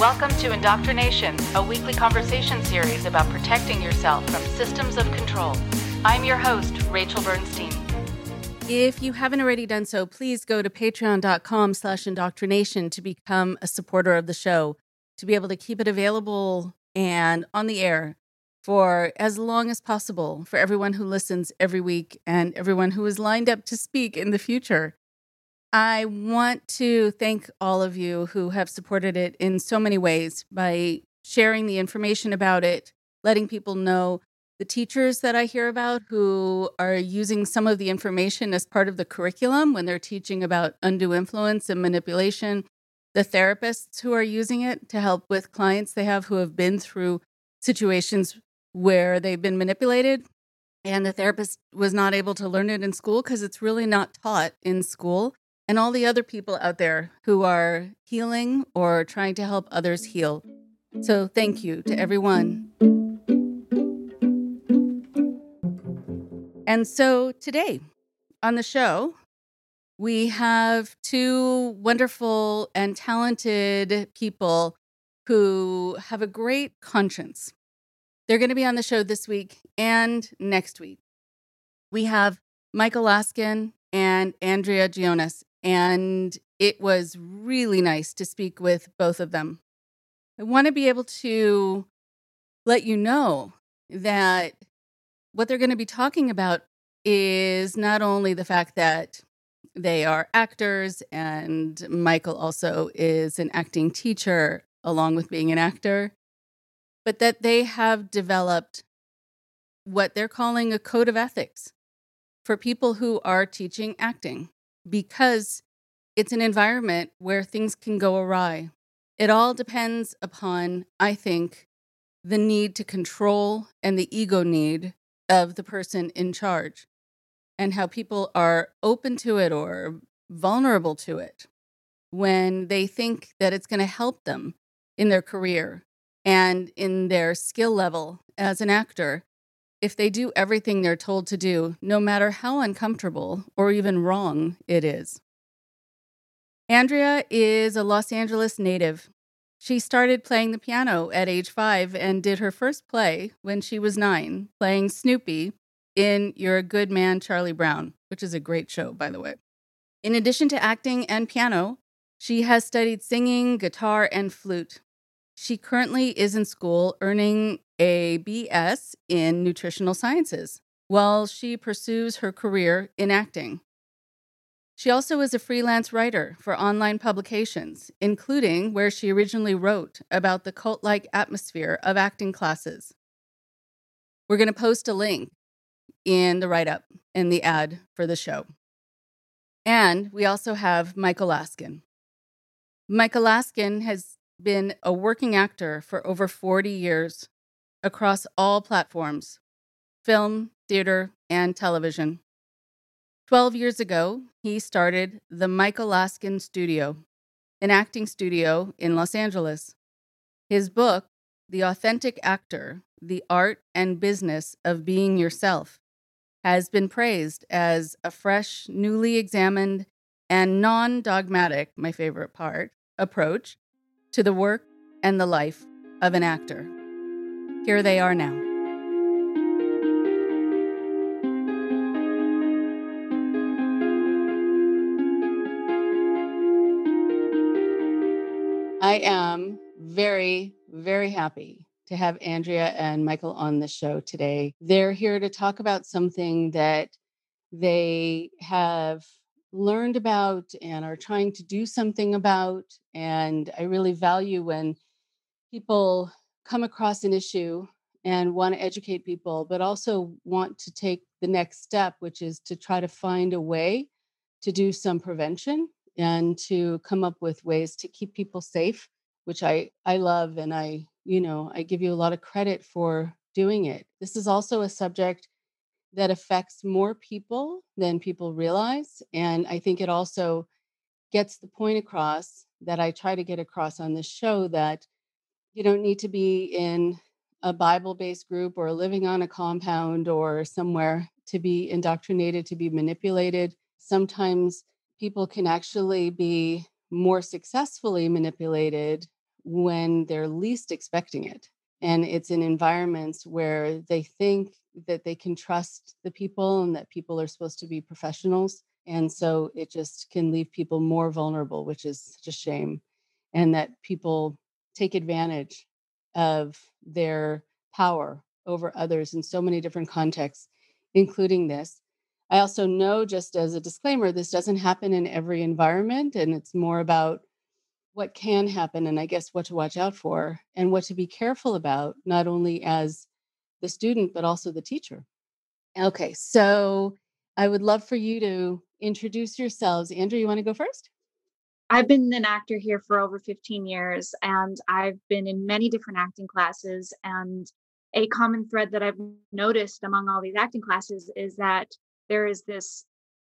Welcome to Indoctrination, a weekly conversation series about protecting yourself from systems of control. I'm your host, Rachel Bernstein. If you haven't already done so, please go to patreon.com slash indoctrination to become a supporter of the show, to be able to keep it available and on the air for as long as possible for everyone who listens every week and everyone who is lined up to speak in the future. I want to thank all of you who have supported it in so many ways by sharing the information about it, letting people know the teachers that I hear about who are using some of the information as part of the curriculum when they're teaching about undue influence and manipulation, the therapists who are using it to help with clients they have who have been through situations where they've been manipulated and the therapist was not able to learn it in school because it's really not taught in school and all the other people out there who are healing or trying to help others heal. So, thank you to everyone. And so, today on the show, we have two wonderful and talented people who have a great conscience they're going to be on the show this week and next week. We have Michael Laskin and Andrea Geones, and it was really nice to speak with both of them. I want to be able to let you know that what they're going to be talking about is not only the fact that they are actors, and Michael also is an acting teacher along with being an actor, but that they have developed what they're calling a code of ethics for people who are teaching acting because it's an environment where things can go awry. It all depends upon, I think, the need to control and the ego need of the person in charge and how people are open to it or vulnerable to it when they think that it's going to help them in their career and in their skill level as an actor if they do everything they're told to do, no matter how uncomfortable or even wrong it is. Andrea is a Los Angeles native. She started playing the piano at age five and did her first play when she was nine, playing Snoopy in You're a Good Man, Charlie Brown, which is a great show, by the way. In addition to acting and piano, she has studied singing, guitar, and flute. She currently is in school earning a BS in nutritional sciences while she pursues her career in acting. She also is a freelance writer for online publications, including where she originally wrote about the cult like atmosphere of acting classes. We're going to post a link in the write up in the ad for the show. And we also have Michael Laskin. Michael Laskin has been a working actor for over 40 years across all platforms film, theater, and television. 12 years ago, he started the Michael Laskin Studio, an acting studio in Los Angeles. His book, The Authentic Actor The Art and Business of Being Yourself, has been praised as a fresh, newly examined, and non dogmatic, my favorite part, approach to the work and the life of an actor. Here they are now. I am very, very happy to have Andrea and Michael on the show today. They're here to talk about something that they have learned about and are trying to do something about. And I really value when people come across an issue and want to educate people, but also want to take the next step, which is to try to find a way to do some prevention and to come up with ways to keep people safe, which I, I love. And I, you know, I give you a lot of credit for doing it. This is also a subject that affects more people than people realize. And I think it also gets the point across that I try to get across on this show that you don't need to be in a Bible based group or living on a compound or somewhere to be indoctrinated, to be manipulated. Sometimes people can actually be more successfully manipulated when they're least expecting it. And it's in environments where they think that they can trust the people and that people are supposed to be professionals. And so it just can leave people more vulnerable, which is such a shame. And that people take advantage of their power over others in so many different contexts, including this. I also know, just as a disclaimer, this doesn't happen in every environment, and it's more about what can happen and I guess what to watch out for and what to be careful about, not only as the student, but also the teacher. Okay, so I would love for you to introduce yourselves. Andrea, you want to go first? I've been an actor here for over 15 years, and I've been in many different acting classes. And a common thread that I've noticed among all these acting classes is that there is this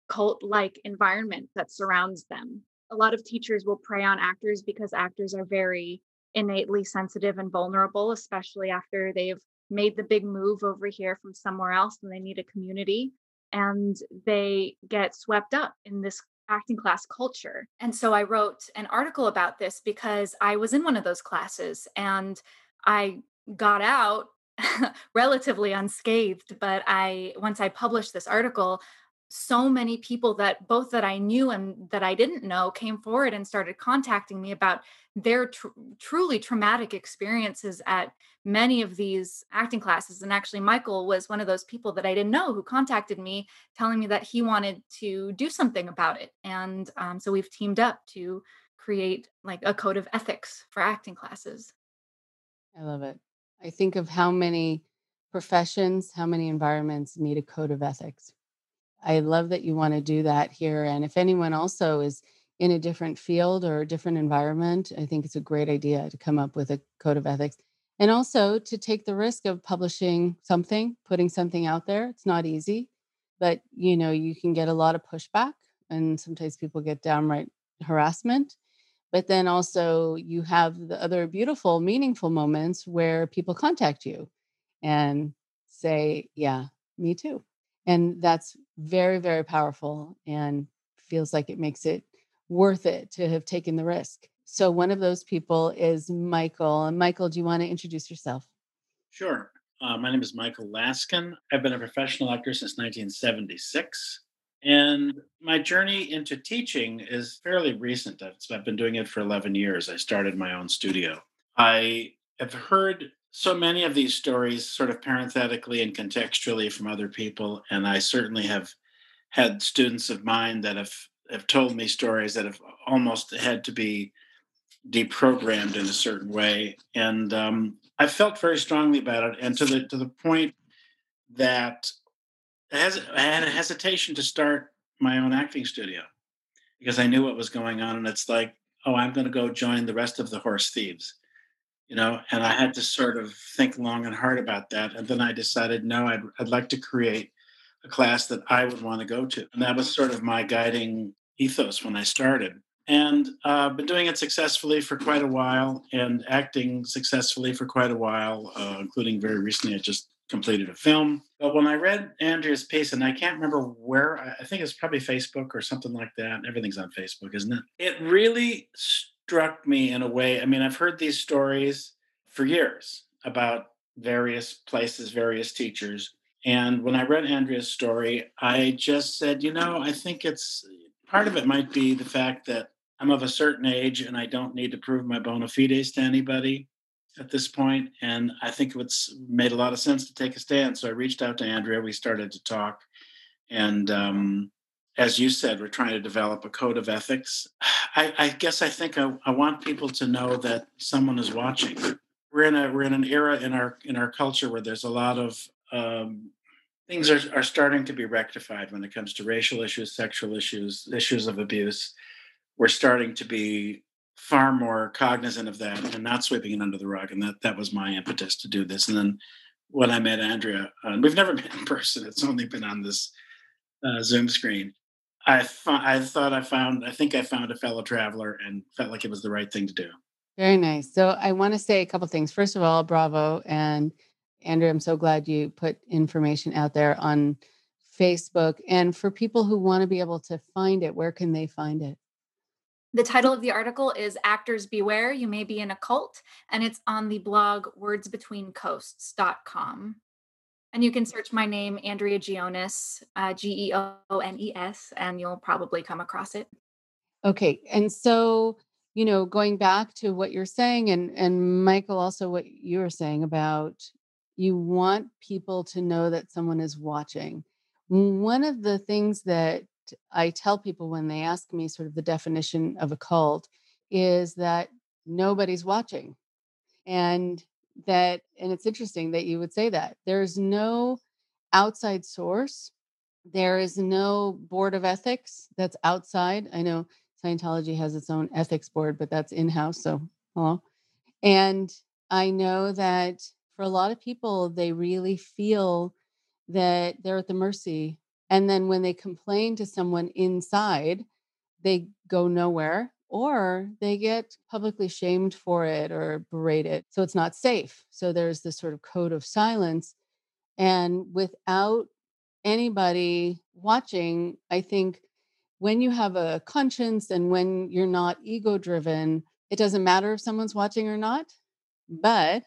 cult like environment that surrounds them. A lot of teachers will prey on actors because actors are very innately sensitive and vulnerable, especially after they've made the big move over here from somewhere else and they need a community and they get swept up in this acting class culture. And so I wrote an article about this because I was in one of those classes and I got out relatively unscathed but i once i published this article so many people that both that i knew and that i didn't know came forward and started contacting me about their tr- truly traumatic experiences at many of these acting classes. And actually michael was one of those people that i didn't know who contacted me telling me that he wanted to do something about it. And um, so we've teamed up to create like a code of ethics for acting classes. I love it. I think of how many professions, how many environments need a code of ethics. I love that you want to do that here. And if anyone also is in a different field or a different environment, I think it's a great idea to come up with a code of ethics. And also to take the risk of publishing something, putting something out there. It's not easy, but you know, you can get a lot of pushback and sometimes people get downright harassment but then also you have the other beautiful meaningful moments where people contact you and say yeah me too and that's very very powerful and feels like it makes it worth it to have taken the risk so one of those people is michael and michael do you want to introduce yourself sure uh, my name is michael laskin i've been a professional actor since 1976 and my journey into teaching is fairly recent. I've, I've been doing it for 11 years. I started my own studio. I have heard so many of these stories sort of parenthetically and contextually from other people. And I certainly have had students of mine that have, have told me stories that have almost had to be deprogrammed in a certain way. And um, I felt very strongly about it. And to the to the point that I had a hesitation to start my own acting studio because I knew what was going on. And it's like, oh, I'm going to go join the rest of the horse thieves, you know? And I had to sort of think long and hard about that. And then I decided, no, I'd, I'd like to create a class that I would want to go to. And that was sort of my guiding ethos when I started. And I've uh, been doing it successfully for quite a while and acting successfully for quite a while, uh, including very recently, I just completed a film. But when I read Andrea's piece, and I can't remember where, I think it's probably Facebook or something like that. Everything's on Facebook, isn't it? It really struck me in a way. I mean, I've heard these stories for years about various places, various teachers. And when I read Andrea's story, I just said, you know, I think it's part of it might be the fact that I'm of a certain age and I don't need to prove my bona fides to anybody at this point. and I think it's made a lot of sense to take a stand. So I reached out to Andrea. We started to talk, and um, as you said, we're trying to develop a code of ethics. I, I guess I think I, I, want people to know that someone is watching. We're in a we're in an era in our in our culture where there's a lot of um, things are, are starting to be rectified when it comes to racial issues, sexual issues, issues of abuse. We're starting to be far more cognizant of that and not sweeping it under the rug. And that that was my impetus to do this. And then when I met Andrea, uh, we've never met in person. It's only been on this uh, Zoom screen. I, th- I thought I found, I think I found a fellow traveler and felt like it was the right thing to do. Very nice. So I want to say a couple things. First of all, bravo. And Andrea, I'm so glad you put information out there on Facebook. And for people who want to be able to find it, where can they find it? The title of the article is Actors Beware, You May Be in a Cult, and it's on the blog wordsbetweencoasts.com. And you can search my name, Andrea Geones, uh, G E O N E S, and you'll probably come across it. Okay. And so, you know, going back to what you're saying, and, and Michael, also what you were saying about you want people to know that someone is watching. One of the things that I tell people when they ask me sort of the definition of a cult is that nobody's watching. And that, and it's interesting that you would say that there's no outside source, there is no board of ethics that's outside. I know Scientology has its own ethics board, but that's in house. So, hello. And I know that for a lot of people, they really feel that they're at the mercy. And then when they complain to someone inside, they go nowhere or they get publicly shamed for it or berated. So it's not safe. So there's this sort of code of silence. And without anybody watching, I think when you have a conscience and when you're not ego driven, it doesn't matter if someone's watching or not. But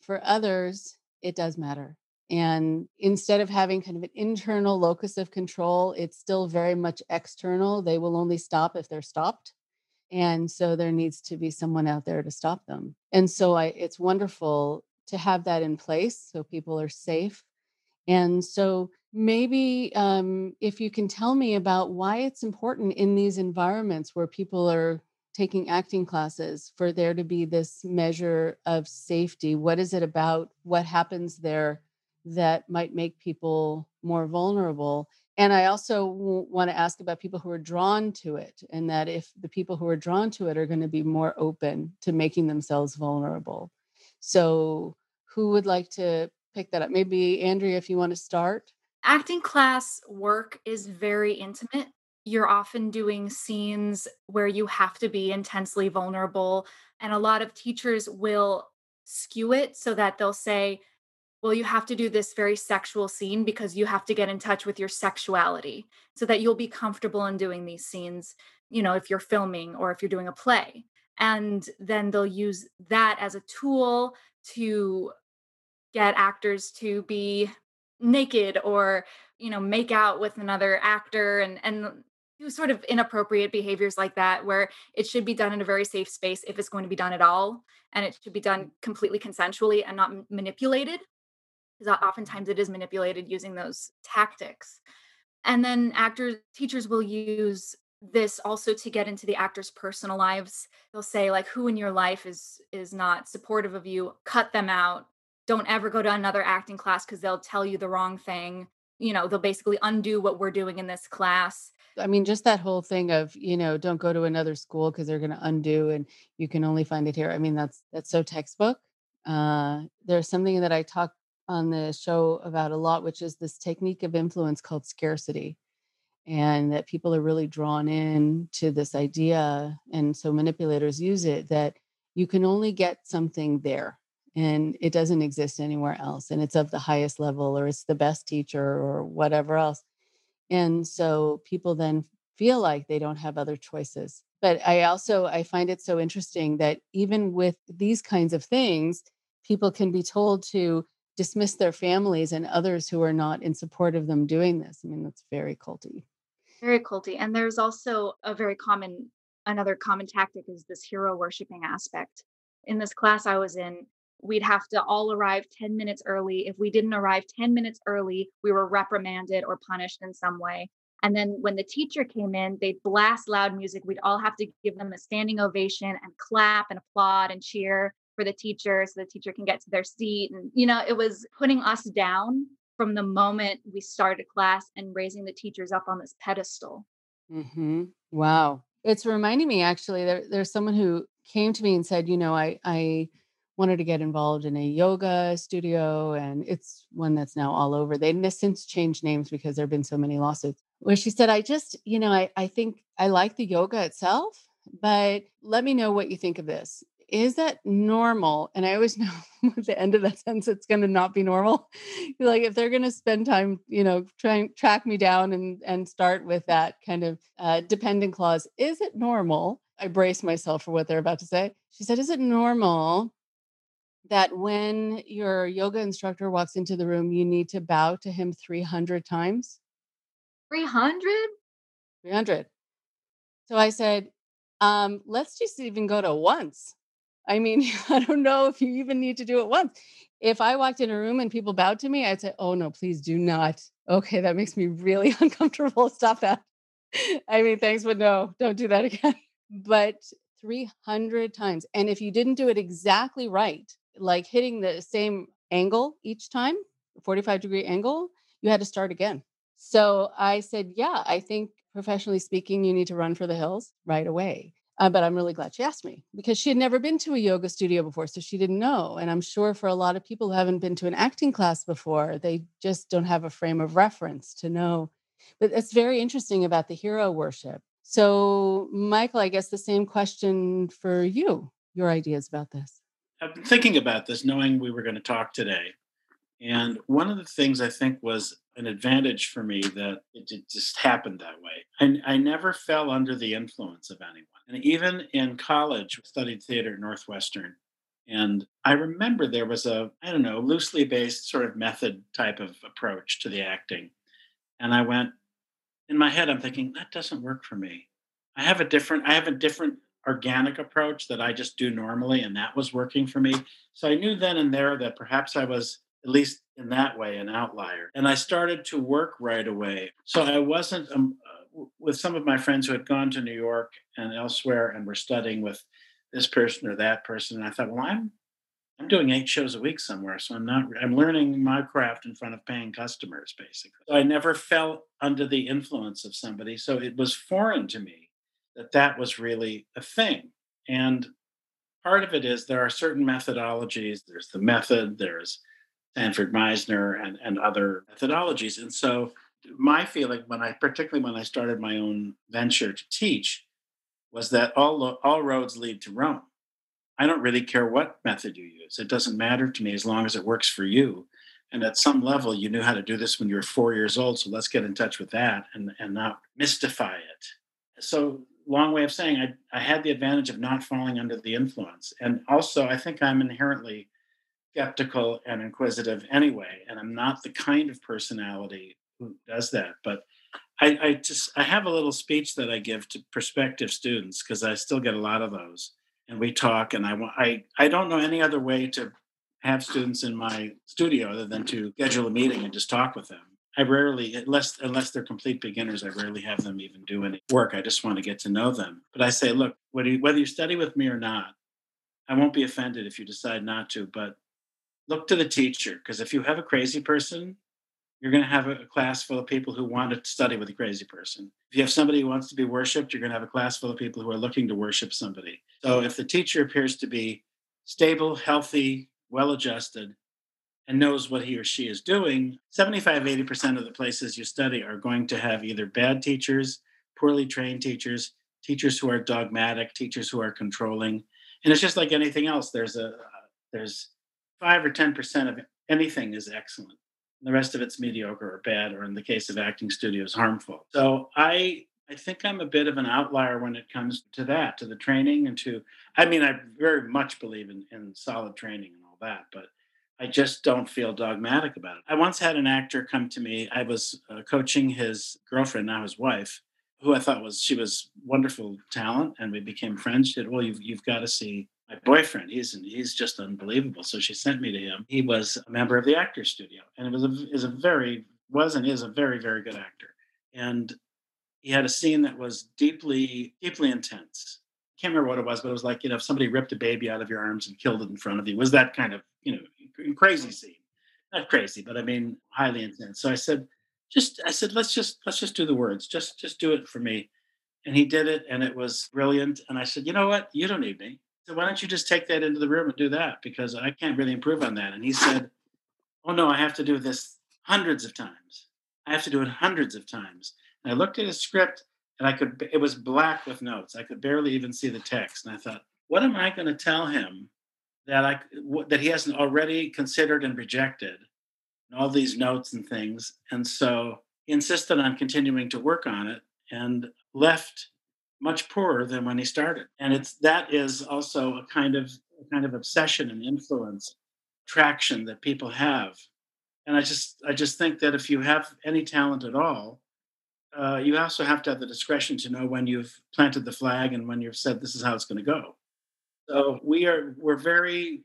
for others, it does matter. And instead of having kind of an internal locus of control, it's still very much external. They will only stop if they're stopped. And so there needs to be someone out there to stop them. And so I, it's wonderful to have that in place so people are safe. And so maybe um, if you can tell me about why it's important in these environments where people are taking acting classes for there to be this measure of safety? What is it about what happens there that might make people more vulnerable? And I also w- want to ask about people who are drawn to it, and that if the people who are drawn to it are going to be more open to making themselves vulnerable. So, who would like to pick that up? Maybe Andrea, if you want to start. Acting class work is very intimate you're often doing scenes where you have to be intensely vulnerable. And a lot of teachers will skew it so that they'll say, well, you have to do this very sexual scene because you have to get in touch with your sexuality so that you'll be comfortable in doing these scenes, you know, if you're filming or if you're doing a play. And then they'll use that as a tool to get actors to be naked or you know make out with another actor and and do sort of inappropriate behaviors like that where it should be done in a very safe space if it's going to be done at all and it should be done mm. completely consensually and not manipulated because oftentimes it is manipulated using those tactics. And then actors teachers will use this also to get into the actors personal lives. They'll say like who in your life is is not supportive of you? Cut them out. Don't ever go to another acting class because they'll tell you the wrong thing. You know they'll basically undo what we're doing in this class. I mean, just that whole thing of, you know, don't go to another school because they're going to undo and you can only find it here. I mean, that's that's so textbook. Uh, there's something that I talk on the show about a lot, which is this technique of influence called scarcity. And that people are really drawn in to this idea. And so manipulators use it that you can only get something there and it doesn't exist anywhere else. And it's of the highest level or it's the best teacher or whatever else and so people then feel like they don't have other choices but i also i find it so interesting that even with these kinds of things people can be told to dismiss their families and others who are not in support of them doing this i mean that's very culty very culty and there's also a very common another common tactic is this hero worshiping aspect in this class i was in we'd have to all arrive 10 minutes early. If we didn't arrive 10 minutes early, we were reprimanded or punished in some way. And then when the teacher came in, they'd blast loud music. We'd all have to give them a standing ovation and clap and applaud and cheer for the teacher so the teacher can get to their seat. And, you know, it was putting us down from the moment we started class and raising the teachers up on this pedestal. Mm-hmm. Wow. It's reminding me actually, there, there's someone who came to me and said, you know, I, I, wanted to get involved in a yoga studio, and it's one that's now all over. They've since changed names because there have been so many lawsuits. Where she said, I just, you know, I, I think I like the yoga itself, but let me know what you think of this. Is that normal? And I always know at the end of that sentence, it's going to not be normal. like if they're going to spend time, you know, trying track me down and and start with that kind of uh, dependent clause, is it normal I brace myself for what they're about to say. She said, Is it normal that when your yoga instructor walks into the room, you need to bow to him 300 times? 300? 300. So I said, um, let's just even go to once. I mean, I don't know if you even need to do it once. If I walked in a room and people bowed to me, I'd say, oh no, please do not. Okay, that makes me really uncomfortable. Stop that. I mean, thanks, but no, don't do that again. But 300 times. And if you didn't do it exactly right, like hitting the same angle each time, 45 degree angle, you had to start again. So I said, yeah, I think professionally speaking, you need to run for the hills right away. Uh, but I'm really glad she asked me because she had never been to a yoga studio before. So she didn't know. And I'm sure for a lot of people who haven't been to an acting class before, they just don't have a frame of reference to know. But it's very interesting about the hero worship. So, Michael, I guess the same question for you, your ideas about this. I've been thinking about this, knowing we were going to talk today. And one of the things I think was an advantage for me that it, just happened that way. I, I never fell under the influence of anyone. And even in college, I studied theater at Northwestern. And I remember there was a, I don't know, loosely based sort of method type of approach to the acting. And I went, in my head, I'm thinking, that doesn't work for me. I have a different, I have a different organic approach that I just do normally, and that was working for me. So I knew then and there that perhaps I was at least in that way, an outlier. And I started to work right away. So I wasn't um, uh, with some of my friends who had gone to New York and elsewhere and were studying with this person or that person. And I thought, well, I'm I'm doing eight shows a week somewhere, so I'm not. I'm learning my craft in front of paying customers, basically. So I never fell under the influence of somebody, so it was foreign to me that that was really a thing. And part of it is there are certain methodologies. There's the method. There's Sanford Meisner and, and other methodologies. And so my feeling when I, particularly when I started my own venture to teach, was that all, all roads lead to Rome. I don't really care what method you use. It doesn't matter to me as long as it works for you. And at some level, you knew how to do this when you were four years old. So let's get in touch with that and, and not mystify it. So, long way of saying I, I had the advantage of not falling under the influence. And also, I think I'm inherently skeptical and inquisitive anyway, and I'm not the kind of personality who does that. But I, I just I have a little speech that I give to prospective students because I still get a lot of those, and we talk. And I I I don't know any other way to have students in my studio other than to schedule a meeting and just talk with them. I rarely, unless unless they're complete beginners, I rarely have them even do any work. I just want to get to know them. But I say, look, whether you, whether you study with me or not, I won't be offended if you decide not to. But look to the teacher because if you have a crazy person, you're going to have a class full of people who want to study with a crazy person. If you have somebody who wants to be worshiped, you're going to have a class full of people who are looking to worship somebody. So if the teacher appears to be stable, healthy, well adjusted, and knows what he or she is doing, 75, 80% of the places you study are going to have either bad teachers, poorly trained teachers, teachers who are dogmatic, teachers who are controlling. And it's just like anything else. There's a, uh, there's five or 10% of anything is excellent. The rest of it's mediocre or bad, or in the case of acting studios, harmful. So I I think I'm a bit of an outlier when it comes to that, to the training and to, I mean, I very much believe in, in solid training and all that, but I just don't feel dogmatic about it. I once had an actor come to me. I was uh, coaching his girlfriend, now his wife, who I thought was, she was wonderful talent, and we became friends. She said, Well, you've, you've got to see my boyfriend. He's he's just unbelievable. So she sent me to him. He was a member of the Actors Studio, and it was a is a very was and is a very very good actor. And he had a scene that was deeply deeply intense. Can't remember what it was, but it was like you know if somebody ripped a baby out of your arms and killed it in front of you. It was that kind of you know crazy scene? Not crazy, but I mean highly intense. So I said, just I said let's just let's just do the words. Just just do it for me. And he did it, and it was brilliant. And I said, you know what? You don't need me said, why don't you just take that into the room and do that? Because I can't really improve on that. And he said, oh no, I have to do this hundreds of times. I have to do it hundreds of times. And I looked at his script and I could, it was black with notes. I could barely even see the text. And I thought, what am I going to tell him that I, that he hasn't already considered and rejected and all these notes and things. And so he insisted on continuing to work on it and left much poorer than when he started. And it's that is also a kind of a kind of obsession and influence, traction that people have. And I just I just think that if you have any talent at all, uh, you also have to have the discretion to know when you've planted the flag and when you've said this is how it's going to go. So we are we're very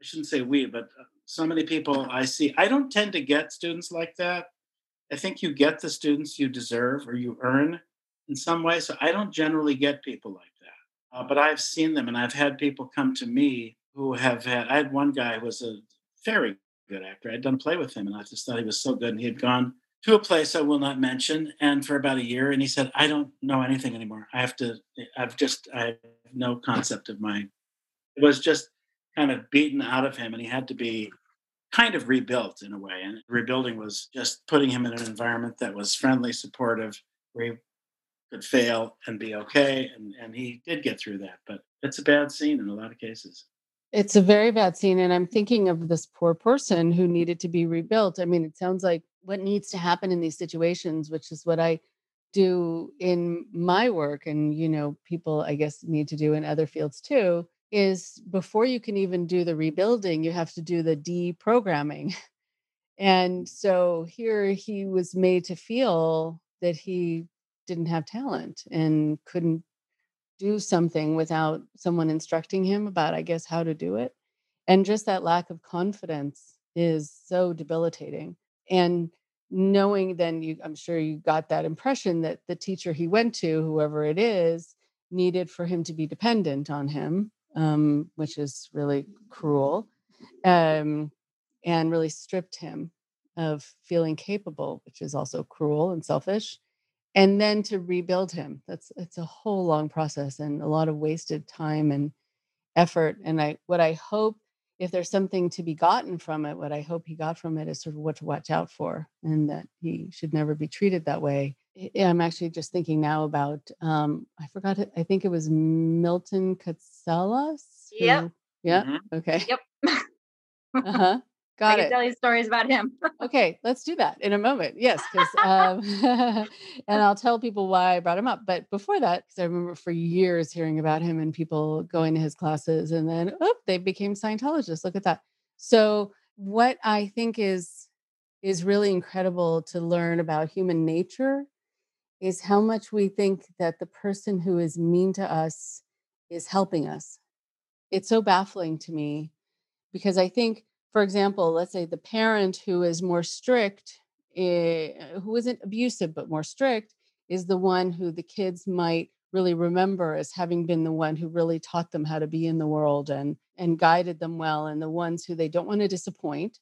I shouldn't say we, but uh, so many people I see. I don't tend to get students like that. I think you get the students you deserve or you earn in some way. So I don't generally get people like that. Uh, but I've seen them and I've had people come to me who have had, I had one guy who was a very good actor. I'd done play with him and I just thought he was so good. And he had gone to a place I will not mention and for about a year. And he said, I don't know anything anymore. I have to, I've just, I have no concept of my, it was just kind of beaten out of him and he had to be kind of rebuilt in a way. And rebuilding was just putting him in an environment that was friendly, supportive, where he could fail and be okay. And, and he did get through that, but it's a bad scene in a lot of cases. It's a very bad scene. And I'm thinking of this poor person who needed to be rebuilt. I mean, it sounds like what needs to happen in these situations, which is what I do in my work and you know people i guess need to do in other fields too is before you can even do the rebuilding, you have to do the deprogramming. And so here he was made to feel that he didn't have talent and couldn't do something without someone instructing him about, I guess, how to do it. And just that lack of confidence is so debilitating. And knowing then you, I'm sure you got that impression that the teacher he went to, whoever it is, needed for him to be dependent on him um, which is really cruel, um, and really stripped him of feeling capable, which is also cruel and selfish. And then to rebuild him, that's it's a whole long process and a lot of wasted time and effort. And I what I hope if there's something to be gotten from it, what I hope he got from it is sort of what to watch out for and that he should never be treated that way. I'm actually just thinking now about, um, I forgot it. I think it was Milton Katselas. Yep. Yeah. Mm-hmm. Okay. Yep. uh huh. Got I it. tell you stories about him. okay, let's do that in a moment. Yes, because um, and I'll tell people why I brought him up. But before that, because I remember for years hearing about him and people going to his classes, and then oh, they became Scientologists. Look at that. So what I think is is really incredible to learn about human nature is how much we think that the person who is mean to us is helping us. It's so baffling to me because I think for example, let's say the parent who is more strict, eh, who isn't abusive but more strict, is the one who the kids might really remember as having been the one who really taught them how to be in the world and and guided them well and the ones who they don't want to disappoint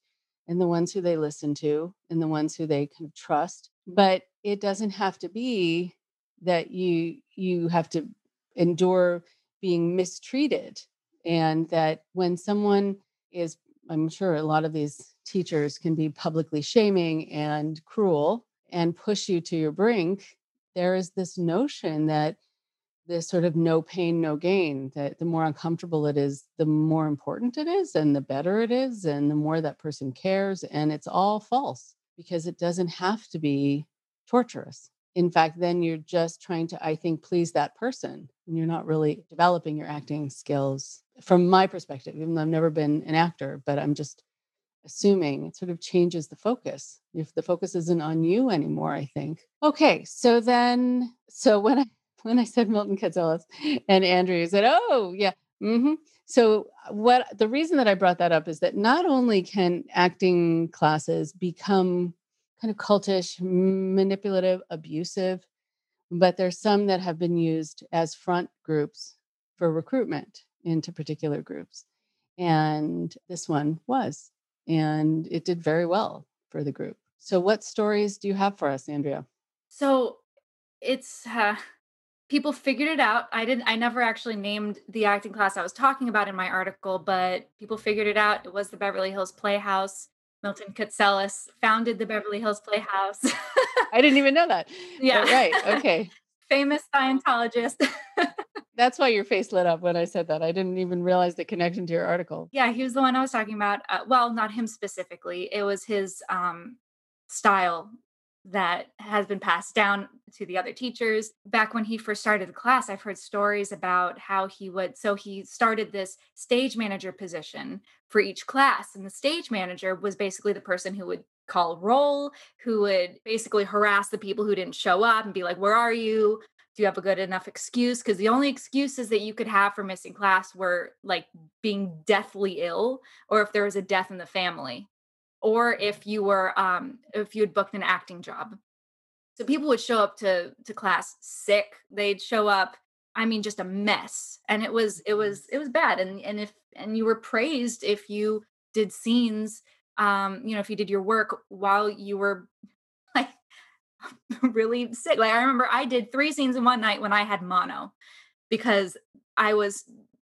and the ones who they listen to and the ones who they can trust. But it doesn't have to be that you you have to endure being mistreated and that when someone is I'm sure a lot of these teachers can be publicly shaming and cruel and push you to your brink. There is this notion that this sort of no pain, no gain, that the more uncomfortable it is, the more important it is, and the better it is, and the more that person cares. And it's all false because it doesn't have to be torturous. In fact, then you're just trying to, I think, please that person. And you're not really developing your acting skills from my perspective, even though I've never been an actor, but I'm just assuming it sort of changes the focus. If the focus isn't on you anymore, I think. Okay, so then, so when I when I said Milton Katselas and Andrea said, "Oh, yeah." Mm-hmm. So what the reason that I brought that up is that not only can acting classes become kind of cultish, manipulative, abusive, but there's some that have been used as front groups for recruitment into particular groups. And this one was, and it did very well for the group. So, what stories do you have for us, Andrea? So, it's uh, people figured it out. I didn't, I never actually named the acting class I was talking about in my article, but people figured it out. It was the Beverly Hills Playhouse. Milton Katselas founded the Beverly Hills Playhouse. I didn't even know that. Yeah. But right. Okay. Famous Scientologist. That's why your face lit up when I said that. I didn't even realize the connection to your article. Yeah, he was the one I was talking about. Uh, well, not him specifically. It was his um, style that has been passed down to the other teachers. Back when he first started the class, I've heard stories about how he would, so he started this stage manager position for each class. And the stage manager was basically the person who would call roll, who would basically harass the people who didn't show up and be like, Where are you? Do you have a good enough excuse? Because the only excuses that you could have for missing class were like being deathly ill or if there was a death in the family or if you were um if you had booked an acting job. So people would show up to to class sick. They'd show up i mean just a mess and it was it was it was bad and and if and you were praised if you did scenes um you know if you did your work while you were really sick like i remember i did three scenes in one night when i had mono because i was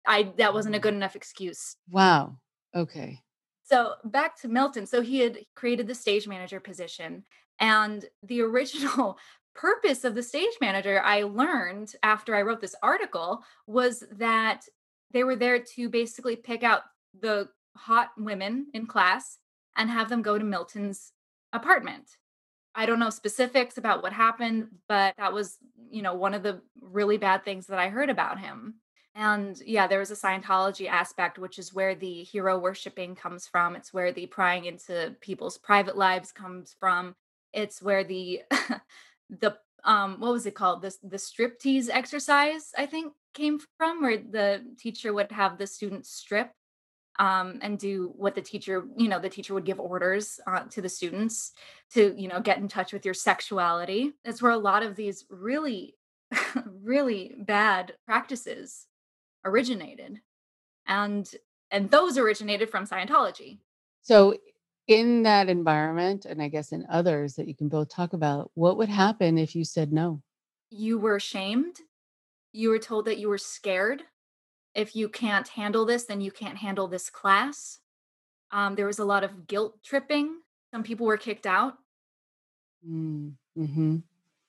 i that wasn't a good enough excuse wow okay so back to Milton. So he had created the stage manager position. And the original purpose of the stage manager, I learned after I wrote this article, was that they were there to basically pick out the hot women in class and have them go to Milton's apartment. I don't know specifics about what happened, but that was, you know, one of the really bad things that I heard about him. And yeah, there was a Scientology aspect, which is where the hero worshiping comes from. It's where the prying into people's private lives comes from. It's where the the um what was it called? This the striptease exercise, I think, came from, where the teacher would have the students strip um and do what the teacher, you know, the teacher would give orders uh, to the students to, you know, get in touch with your sexuality. That's where a lot of these really really bad practices originated and and those originated from scientology. So in that environment and i guess in others that you can both talk about what would happen if you said no? You were shamed? You were told that you were scared if you can't handle this then you can't handle this class. Um, there was a lot of guilt tripping. Some people were kicked out. Mm, mm-hmm.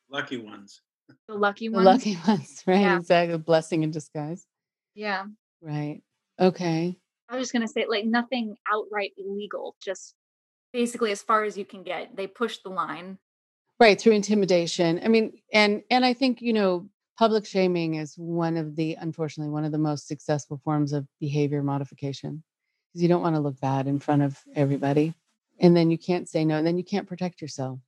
lucky ones. The lucky the ones. lucky ones right Yeah. exactly blessing in disguise. Yeah. Right okay. I was just going to say like nothing outright illegal just basically as far as you can get they push the line. Right through intimidation. I mean and and i think you know public shaming is one of the unfortunately one of the most successful forms of behavior modification because you don't want to look bad in front of everybody and then you can't say no and then you can't protect yourself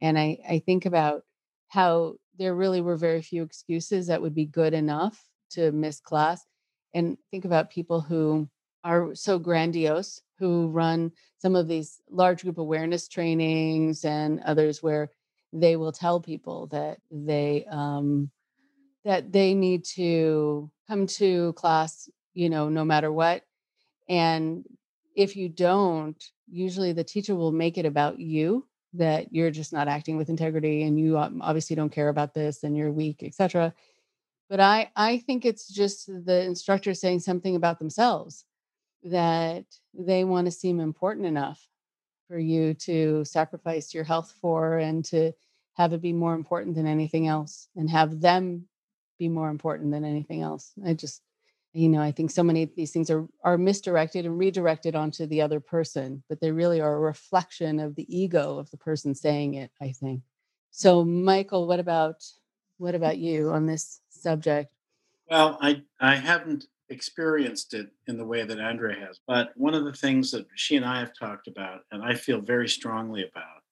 and i i think about how there really were very few excuses that would be good enough to miss class and think about people who are so grandiose who run some of these large group awareness trainings and others where they will tell people that they um, that they need to come to class you know no matter what and if you don't usually the teacher will make it about you that you're just not acting with integrity and you obviously don't care about this and you're weak etc but i i think it's just the instructor saying something about themselves that they want to seem important enough for you to sacrifice your health for and to have it be more important than anything else and have them be more important than anything else. I just you know i think so many of these things are are misdirected and redirected onto the other person but they really are a reflection of the ego of the person saying it i think. So michael what about what about you on this subject? Well, I I haven't experienced it in the way that Andrea has, but one of the things that she and I have talked about, and I feel very strongly about,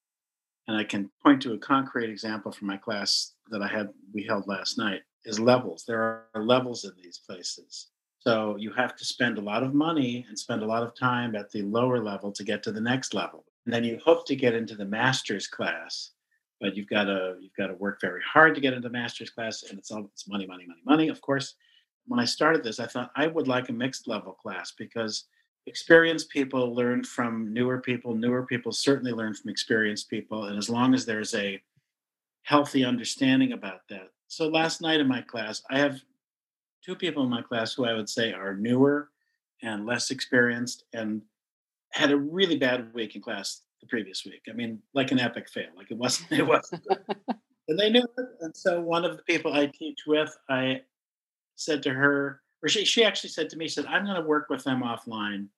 and I can point to a concrete example from my class that I had we held last night, is levels. There are levels in these places. So you have to spend a lot of money and spend a lot of time at the lower level to get to the next level. And then you hope to get into the master's class, but you've got to you've got to work very hard to get into master's class and it's all it's money money money money of course when i started this i thought i would like a mixed level class because experienced people learn from newer people newer people certainly learn from experienced people and as long as there's a healthy understanding about that so last night in my class i have two people in my class who i would say are newer and less experienced and had a really bad week in class the previous week. I mean, like an epic fail. Like it wasn't. It wasn't. good. and they knew it. And so one of the people I teach with, I said to her, or she she actually said to me, she said, "I'm going to work with them offline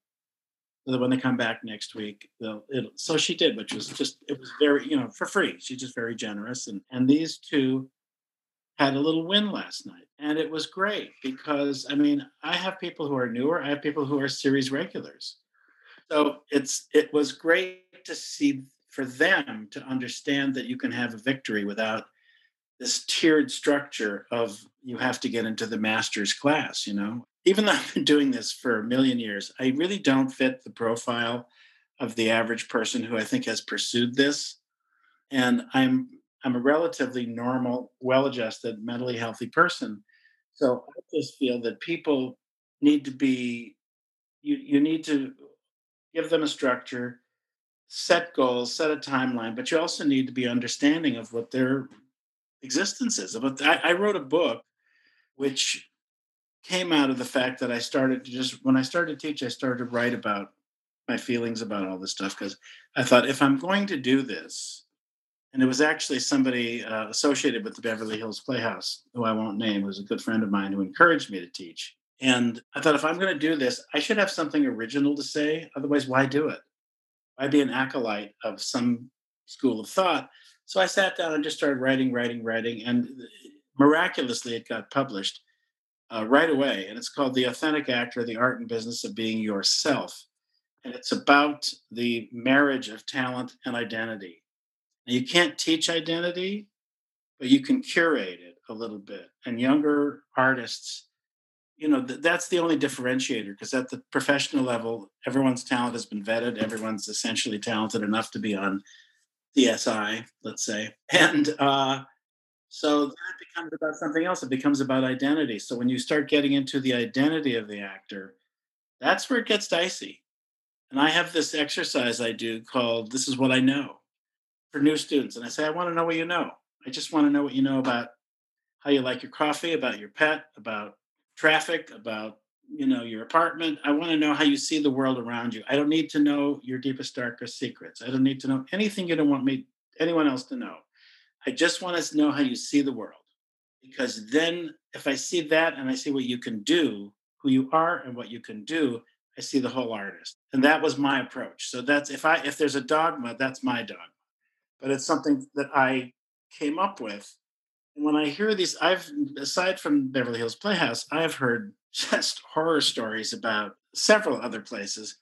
so that when they come back next week, they'll. It'll, so she did, which was just it was very you know for free. She's just very generous, and and these two had a little win last night, and it was great because I mean I have people who are newer, I have people who are series regulars, so it's it was great to see for them to understand that you can have a victory without this tiered structure of you have to get into the master's class you know? Even though i've been doing this for a million years i really don't fit the profile of the average person who i think has pursued this. And i'm i'm a relatively normal well-adjusted mentally healthy person so i just feel that people need to be you you need to give them a structure set goals set a timeline but you also need to be understanding of what their existences. But I, I wrote a book which came out of the fact that I started to just when I started to teach, I started to write about my feelings about all this stuff because I thought if I'm going to do this, and it was actually somebody uh, associated with the Beverly Hills Playhouse, who I won't name, was a good friend of mine who encouraged me to teach. And I thought if I'm going to do this, I should have something original to say. Otherwise, why do it? Why be an acolyte of some school of thought so I sat down and just started writing, writing, writing, and miraculously it got published uh, right away. And it's called The Authentic Actor The Art and Business of Being Yourself. And it's about the marriage of talent and identity. You can't teach identity, but you can curate it a little bit. And younger artists, you know, th- that's the only differentiator because at the professional level, everyone's talent has been vetted. Everyone's essentially talented enough to be on CSI, let's say. And uh, so that becomes about something else. It becomes about identity. So when you start getting into the identity of the actor, that's where it gets dicey. And I have this exercise I do called This is What I Know for new students. And I say, I want to know what you know. I just want to know what you know about how you like your coffee, about your pet, about traffic, about you know your apartment. I want to know how you see the world around you. I don't need to know your deepest darkest secrets. I don't need to know anything you don't want me anyone else to know. I just want to know how you see the world because then if i see that and i see what you can do who you are and what you can do i see the whole artist. And that was my approach. So that's if i if there's a dogma that's my dogma but it's something that i came up with and when i hear these i've aside from beverly hills playhouse i've heard just horror stories about several other places,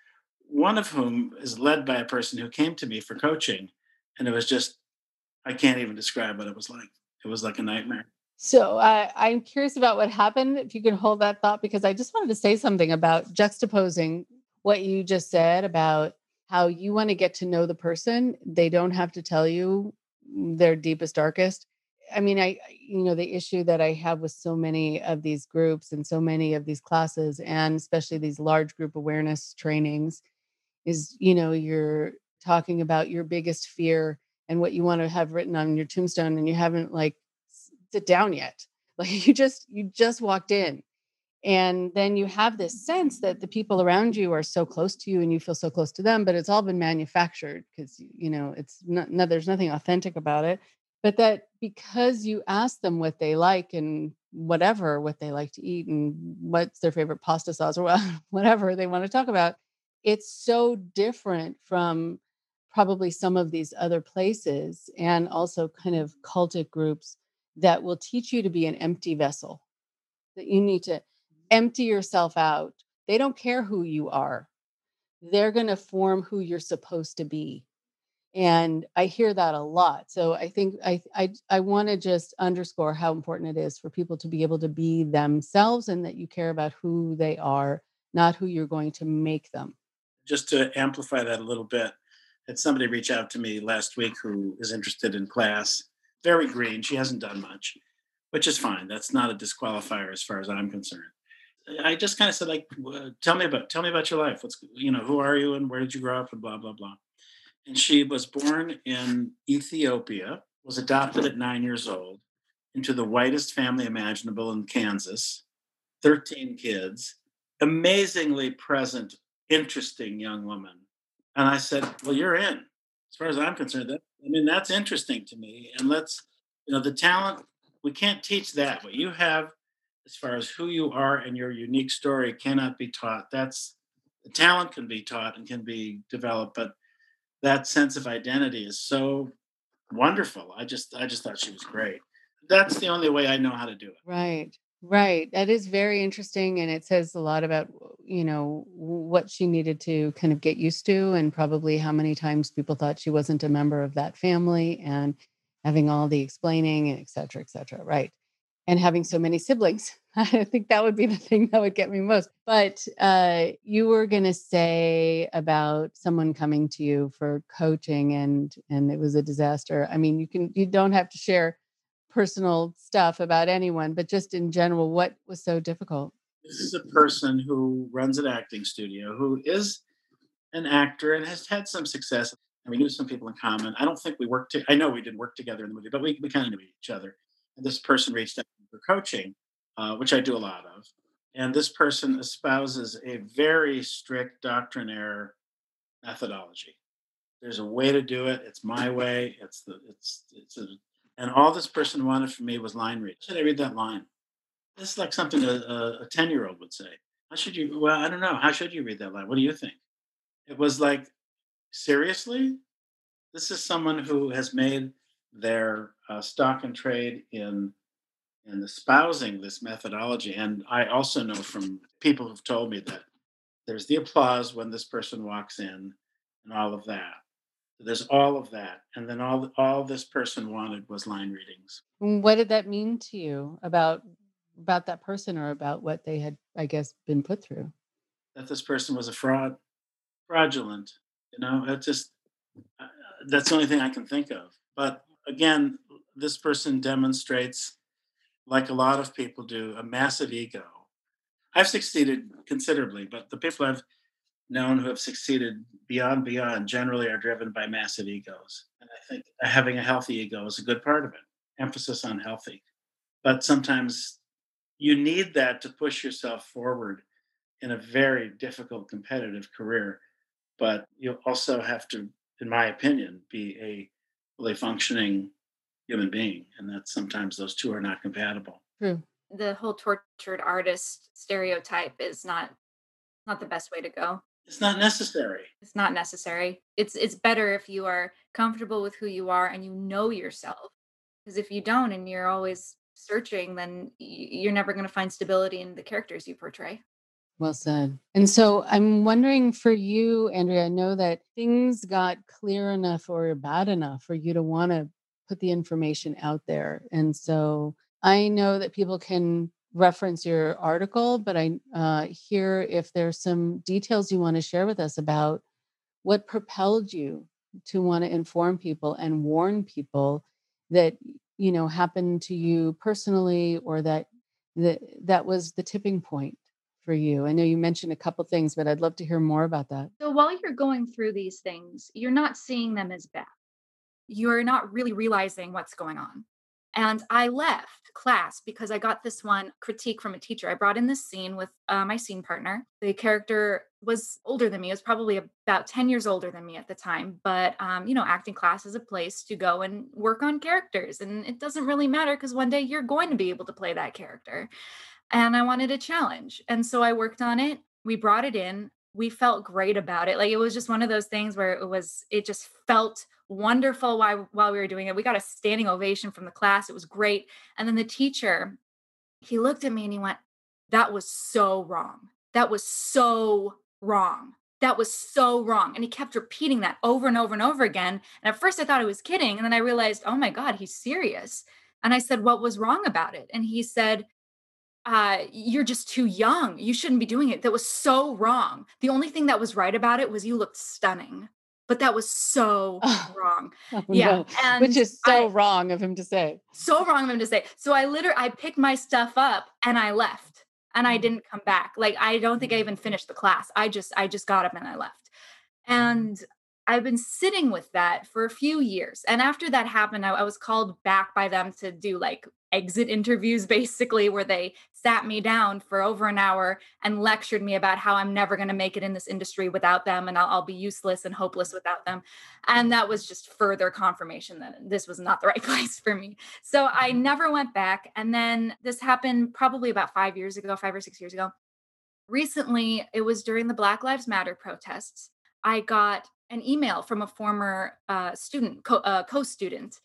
one of whom is led by a person who came to me for coaching. And it was just, I can't even describe what it was like. It was like a nightmare. So uh, I'm curious about what happened. If you can hold that thought, because I just wanted to say something about juxtaposing what you just said about how you want to get to know the person. They don't have to tell you their deepest, darkest. I mean, I, you know, the issue that I have with so many of these groups and so many of these classes, and especially these large group awareness trainings, is, you know, you're talking about your biggest fear and what you want to have written on your tombstone, and you haven't like sit down yet. Like you just, you just walked in. And then you have this sense that the people around you are so close to you and you feel so close to them, but it's all been manufactured because, you know, it's not, no, there's nothing authentic about it. But that because you ask them what they like and whatever what they like to eat and what's their favorite pasta sauce or whatever they want to talk about it's so different from probably some of these other places and also kind of cultic groups that will teach you to be an empty vessel that you need to empty yourself out. They don't care who you are. They're going to form who you're supposed to be. And i hear that a lot. So i think i i, I want to just underscore how important it is for people to be able to be themselves and that you care about who they are not who you're going to make them. Just to amplify that a little bit had somebody reach out to me last week who is interested in class very green she hasn't done much which is fine that's not a disqualifier as far as i'm concerned i just kind of said like tell me about tell me about your life what's you know who are you and where did you grow up and blah blah blah and she was born in Ethiopia, was adopted at nine years old into the whitest family imaginable in Kansas, 13 kids, amazingly present, interesting young woman. And I said, Well, you're in. As far as I'm concerned, that, I mean, that's interesting to me. And let's, you know, the talent, we can't teach that. What you have as far as who you are and your unique story cannot be taught. That's talent can be taught and can be developed, but that sense of identity is so wonderful. I just I just thought she was great. That's the only way I know how to do it. Right. Right. That is very interesting. And it says a lot about, you know, what she needed to kind of get used to and probably how many times people thought she wasn't a member of that family and having all the explaining, et cetera, et cetera. Right. And having so many siblings. I think that would be the thing that would get me most. But uh, you were going to say about someone coming to you for coaching and and it was a disaster. I mean, you can you don't have to share personal stuff about anyone, but just in general, what was so difficult? This is a person who runs an acting studio who is an actor and has had some success. And we knew some people in common. I don't think we worked. To, I know we didn't work together in the movie, but we, we kind of knew each other. And this person reached out for coaching, uh, which I do a lot of. And this person espouses a very strict doctrinaire methodology. There's a way to do it. It's my way. It's the it's it's a and all this person wanted from me was line read. Should I read that line? This is like something a 10 year old would say. How should you? Well, I don't know. How should you read that line? What do you think? It was like, seriously? This is someone who has made their uh, stock and trade in in espousing this methodology. And I also know from people who've told me that there's the applause when this person walks in and all of that. There's all of that, and then all all this person wanted was line readings. What did that mean to you about about that person or about what they had, I guess, been put through? That this person was a fraud, fraudulent. You know, it just uh, that's the only thing I can think of. But again, this person demonstrates, like a lot of people do, a massive ego. I've succeeded considerably, but the people I've known who have succeeded beyond beyond generally are driven by massive egos. And i think having a healthy ego is a good part of it. Emphasis on healthy. But sometimes you need that to push yourself forward in a very difficult competitive career. But you also have to in my opinion be a fully functioning human being and that sometimes those two are not compatible True. the whole tortured artist stereotype is not not the best way to go it's not necessary. It's not necessary. It's it's better if you are comfortable with who you are and you know yourself. Because if you don't and you're always searching, then you're never going to find stability in the characters you portray. Well said. And so I'm wondering for you, Andrea, I know that things got clear enough or bad enough for you to want to put the information out there. And so I know that people can reference your article, but I uh, hear if there's some details you want to share with us about what propelled you to want to inform people and warn people that you know happened to you personally or that that that was the tipping point for you i know you mentioned a couple things but i'd love to hear more about that so while you're going through these things you're not seeing them as bad you're not really realizing what's going on and I left class because I got this one critique from a teacher. I brought in this scene with uh, my scene partner. The character was older than me. It was probably about 10 years older than me at the time. But, um, you know, acting class is a place to go and work on characters. And it doesn't really matter because one day you're going to be able to play that character. And I wanted a challenge. And so I worked on it. We brought it in. We felt great about it. Like it was just one of those things where it was, it just felt wonderful while while we were doing it. We got a standing ovation from the class. It was great. And then the teacher, he looked at me and he went, "That was so wrong. That was so wrong. That was so wrong." And he kept repeating that over and over and over again. And at first I thought he was kidding, and then I realized, "Oh my god, he's serious." And I said, "What was wrong about it?" And he said, uh, you're just too young. You shouldn't be doing it. That was so wrong. The only thing that was right about it was you looked stunning but that was so oh, wrong. Oh, yeah. No. Which is so I, wrong of him to say. So wrong of him to say. So I literally I picked my stuff up and I left and I mm. didn't come back. Like I don't think I even finished the class. I just I just got up and I left. And I've been sitting with that for a few years. And after that happened, I, I, was called back by them to do like exit interviews, basically, where they sat me down for over an hour and lectured me about how I'm never going to make it in this industry without them and I'll, I'll, be useless and hopeless without them. And that was just further confirmation that this was not the right place for me. So I mm-hmm. never went back. And then this happened probably about five years ago, five or six years ago. recently, it was during the Black Lives Matter protests. I got an email from a former uh, student, co uh, student,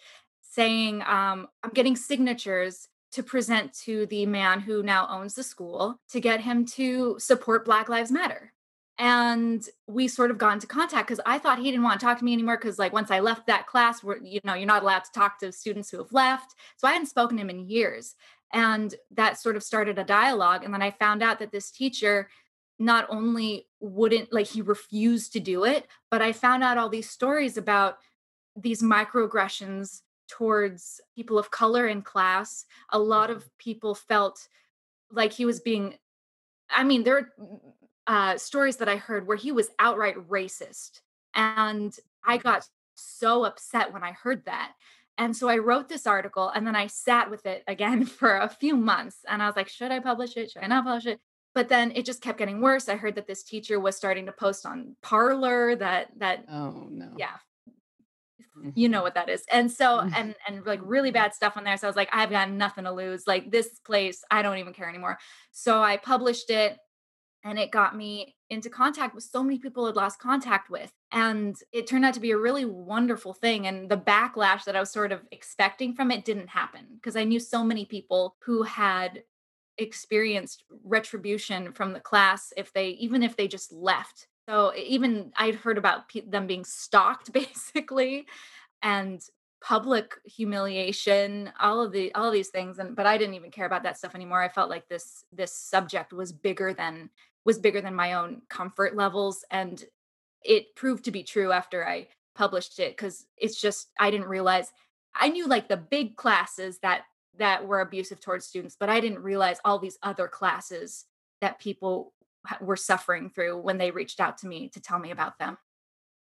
saying, um, I'm getting signatures to present to the man who now owns the school to get him to support Black Lives Matter. And we sort of got into contact because I thought he didn't want to talk to me anymore. Because, like, once I left that class, you know, you're not allowed to talk to students who have left. So I hadn't spoken to him in years. And that sort of started a dialogue. And then I found out that this teacher not only wouldn't like he refused to do it, but I found out all these stories about these microaggressions towards people of color in class. A lot mm-hmm. of people felt like he was being, I mean, there are mm, mm, uh, stories that I heard where he was outright racist. And I mm-hmm. got so upset when I heard that. And so I wrote this article and then I sat with it again for a few months. And I was like, should I publish it? Should I not publish it? but then it just kept getting worse i heard that this teacher was starting to post on parler that that oh no yeah you know mm-hmm. what that is and so mm-hmm. and and like really bad stuff on there so i was like i've got nothing to lose like this place i don't even care anymore so i published it and it got me into contact with so many people I'd lost contact with. And it turned out to be a really wonderful thing. And the backlash that I was sort of expecting from it didn't happen because I knew so many people who had experienced retribution from the class if they even if they just left so even i'd heard about pe- them being stalked basically and public humiliation all of the all of these things and but i didn't even care about that stuff anymore. I felt like this this subject was bigger than was bigger than my own comfort levels and it proved to be true after i published it because it's just i didn't realize i knew like the big classes that that were abusive towards students, but I didn't realize all these other classes that people were suffering through when they reached out to me to tell me about them.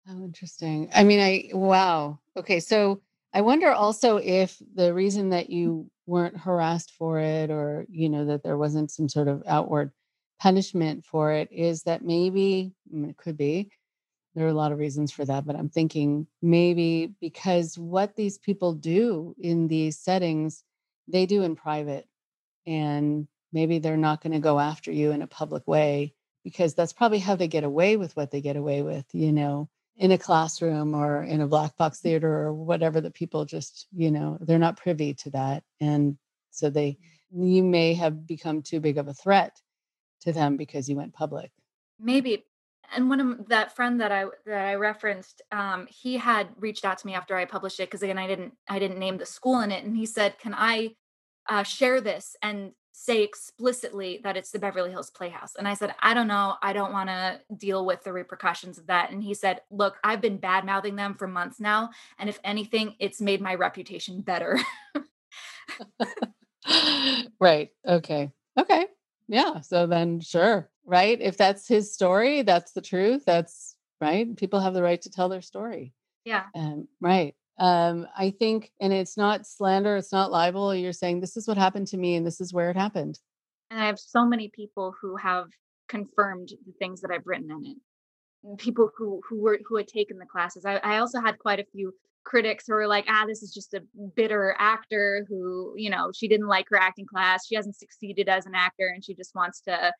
Oh, interesting. I mean, I, wow. Okay. So I wonder also if the reason that you weren't harassed for it or, you know, that there wasn't some sort of outward punishment for it is that maybe, mm, it could be, there are a lot of reasons for that, but I'm thinking maybe because what these people do in these settings they do in private and maybe they're not going to go after you in a public way because that's probably how they get away with what they get away with you know in a classroom or in a black box theater or whatever the people just you know they're not privy to that and so they you may have become too big of a threat to them because you went public. Maybe and one of that friend that I that I referenced, um, he had reached out to me after I published it because again I didn't I didn't name the school in it, and he said, "Can I uh, share this? And say explicitly that it's the Beverly Hills Playhouse?" And I said, "I don't know. I don't want to deal with the repercussions of that." And he said, "Look, I've been bad mouthing them for months now, and if anything, it's made my reputation better." right. Okay. Okay. Yeah. So then, sure right? If that's his story, that's the truth. That's right. People have the right to tell their story. Yeah. Um, right. Um, I think, and it's not slander, it's not libel. You're saying this is what happened to me and this is where it happened. And I have so many people who have confirmed the things that I've written in it. People who who were who had taken the classes. I, I also had quite a few critics who were like, ah, this is just a bitter actor who, you know, she didn't like her acting class. She hasn't succeeded as an actor and she just wants to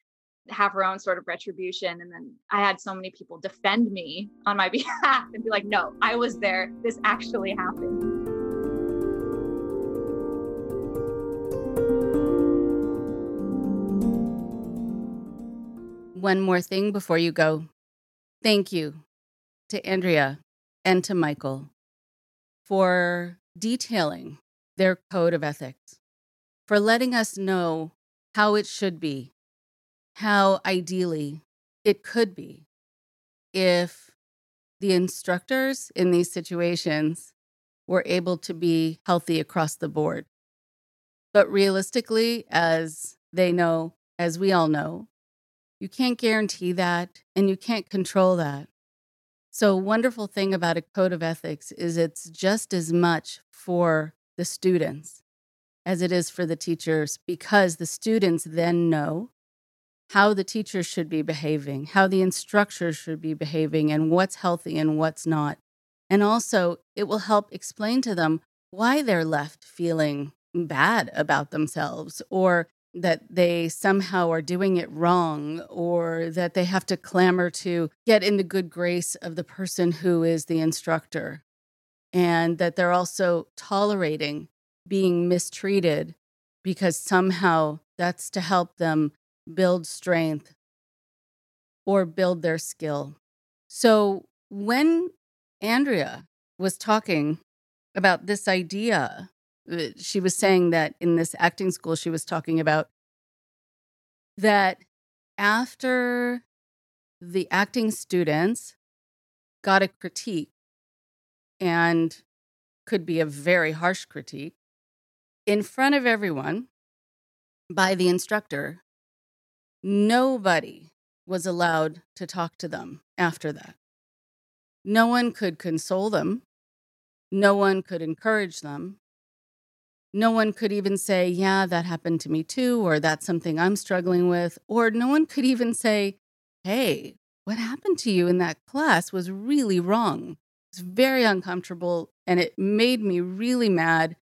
have her own sort of retribution. And then I had so many people defend me on my behalf and be like, no, I was there. This actually happened. One more thing before you go. Thank you to Andrea and to Michael for detailing their code of ethics, for letting us know how it should be how ideally it could be if the instructors in these situations were able to be healthy across the board. But realistically, as they know, as we all know, you can't guarantee that and you can't control that. So, wonderful thing about a code of ethics is it's just as much for the students as it is for the teachers because the students then know how the teachers should be behaving, how the instructors should be behaving, and what's healthy and what's not. And also, it will help explain to them why they're left feeling bad about themselves or that they somehow are doing it wrong or that they have to clamor to get in the good grace of the person who is the instructor and that they're also tolerating being mistreated because somehow that's to help them build strength or build their skill. So when Andrea was talking about this idea, uh, she was saying that in this acting school, she was talking about that after the acting students got a critique and could be a very harsh critique in front of everyone by the instructor, nobody was allowed to talk to them after that. No one could console them. No one could encourage them. No one could even say, Yeah, that happened to me too, or that's something I'm struggling with. Or no one could even say, Hey, what happened to you in that class was really wrong. It's very uncomfortable and it made me really mad.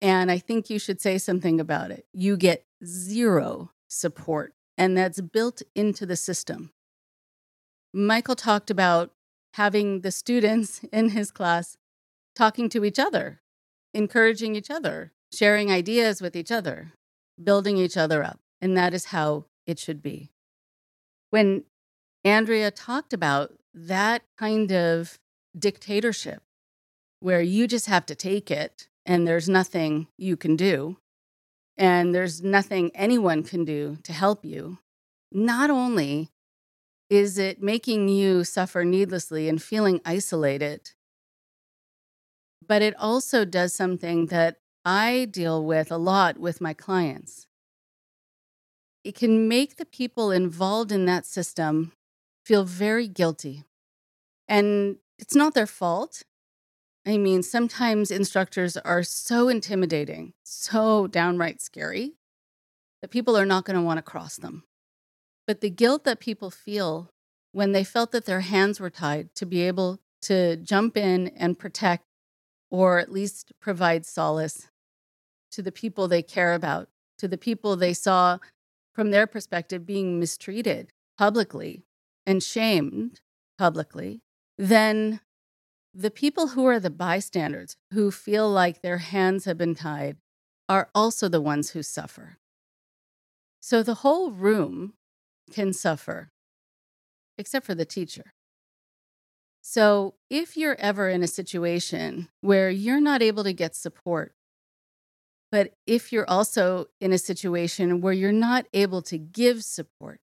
And I think you should say something about it. You get zero support, and that's built into the system. Michael talked about having the students in his class talking to each other, encouraging each other, sharing ideas with each other, building each other up. And that is how it should be. When Andrea talked about that kind of dictatorship where you just have to take it and there's nothing you can do, and there's nothing anyone can do to help you, not only is it making you suffer needlessly and feeling isolated, but it also does something that I deal with a lot with my clients. It can make the people involved in that system feel very guilty. And it's not their fault. I mean, sometimes instructors are so intimidating, so downright scary, that people are not going to want to cross them. But the guilt that people feel when they felt that their hands were tied to be able to jump in and protect or at least provide solace to the people they care about, to the people they saw from their perspective being mistreated publicly and shamed publicly, then the people who are the bystanders, who feel like their hands have been tied, are also the ones who suffer. So the whole room can suffer, except for the teacher. So if you're ever in a situation where you're not able to get support, but if you're also in a situation where you're not able to give support,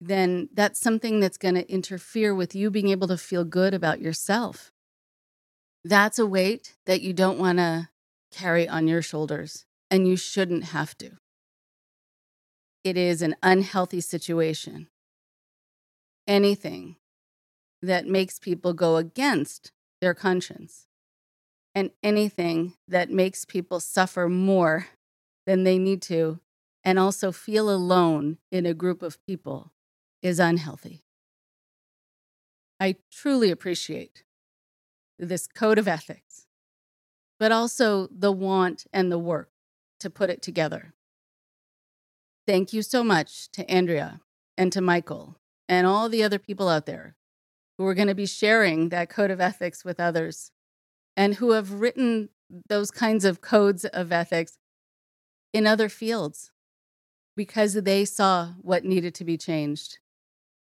then that's something that's going to interfere with you being able to feel good about yourself. That's a weight that you don't want to carry on your shoulders, and you shouldn't have to. It is an unhealthy situation. Anything that makes people go against their conscience, and anything that makes people suffer more than they need to, and also feel alone in a group of people, is unhealthy. I truly appreciate this code of ethics, but also the want and the work to put it together. Thank you so much to Andrea and to Michael and all the other people out there who are going to be sharing that code of ethics with others and who have written those kinds of codes of ethics in other fields because they saw what needed to be changed.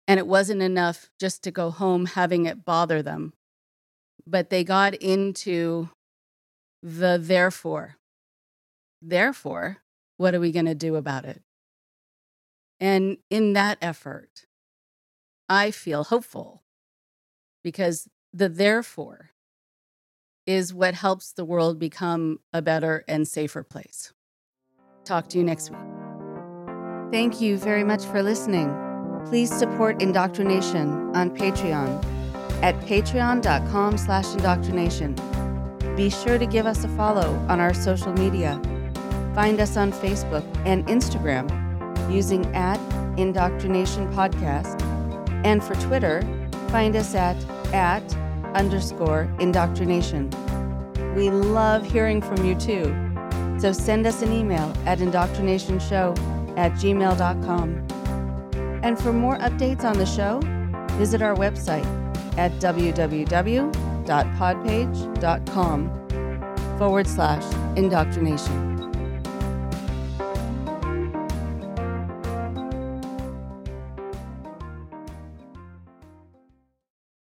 And it wasn't enough just to go home having it bother them but they got into the therefore. Therefore, what are we going to do about it? And in that effort, I feel hopeful because the therefore is what helps the world become a better and safer place. Talk to you next week. Thank you very much for listening. Please support Indoctrination on Patreon at patreon.com slash indoctrination. Be sure to give us a follow on our social media. Find us on Facebook and Instagram using at indoctrination podcast. And for Twitter, find us at at underscore indoctrination. We love hearing from you too. So send us an email at indoctrinationshow at gmail.com. And for more updates on the show, visit our website at www.podpage.com forward slash indoctrination.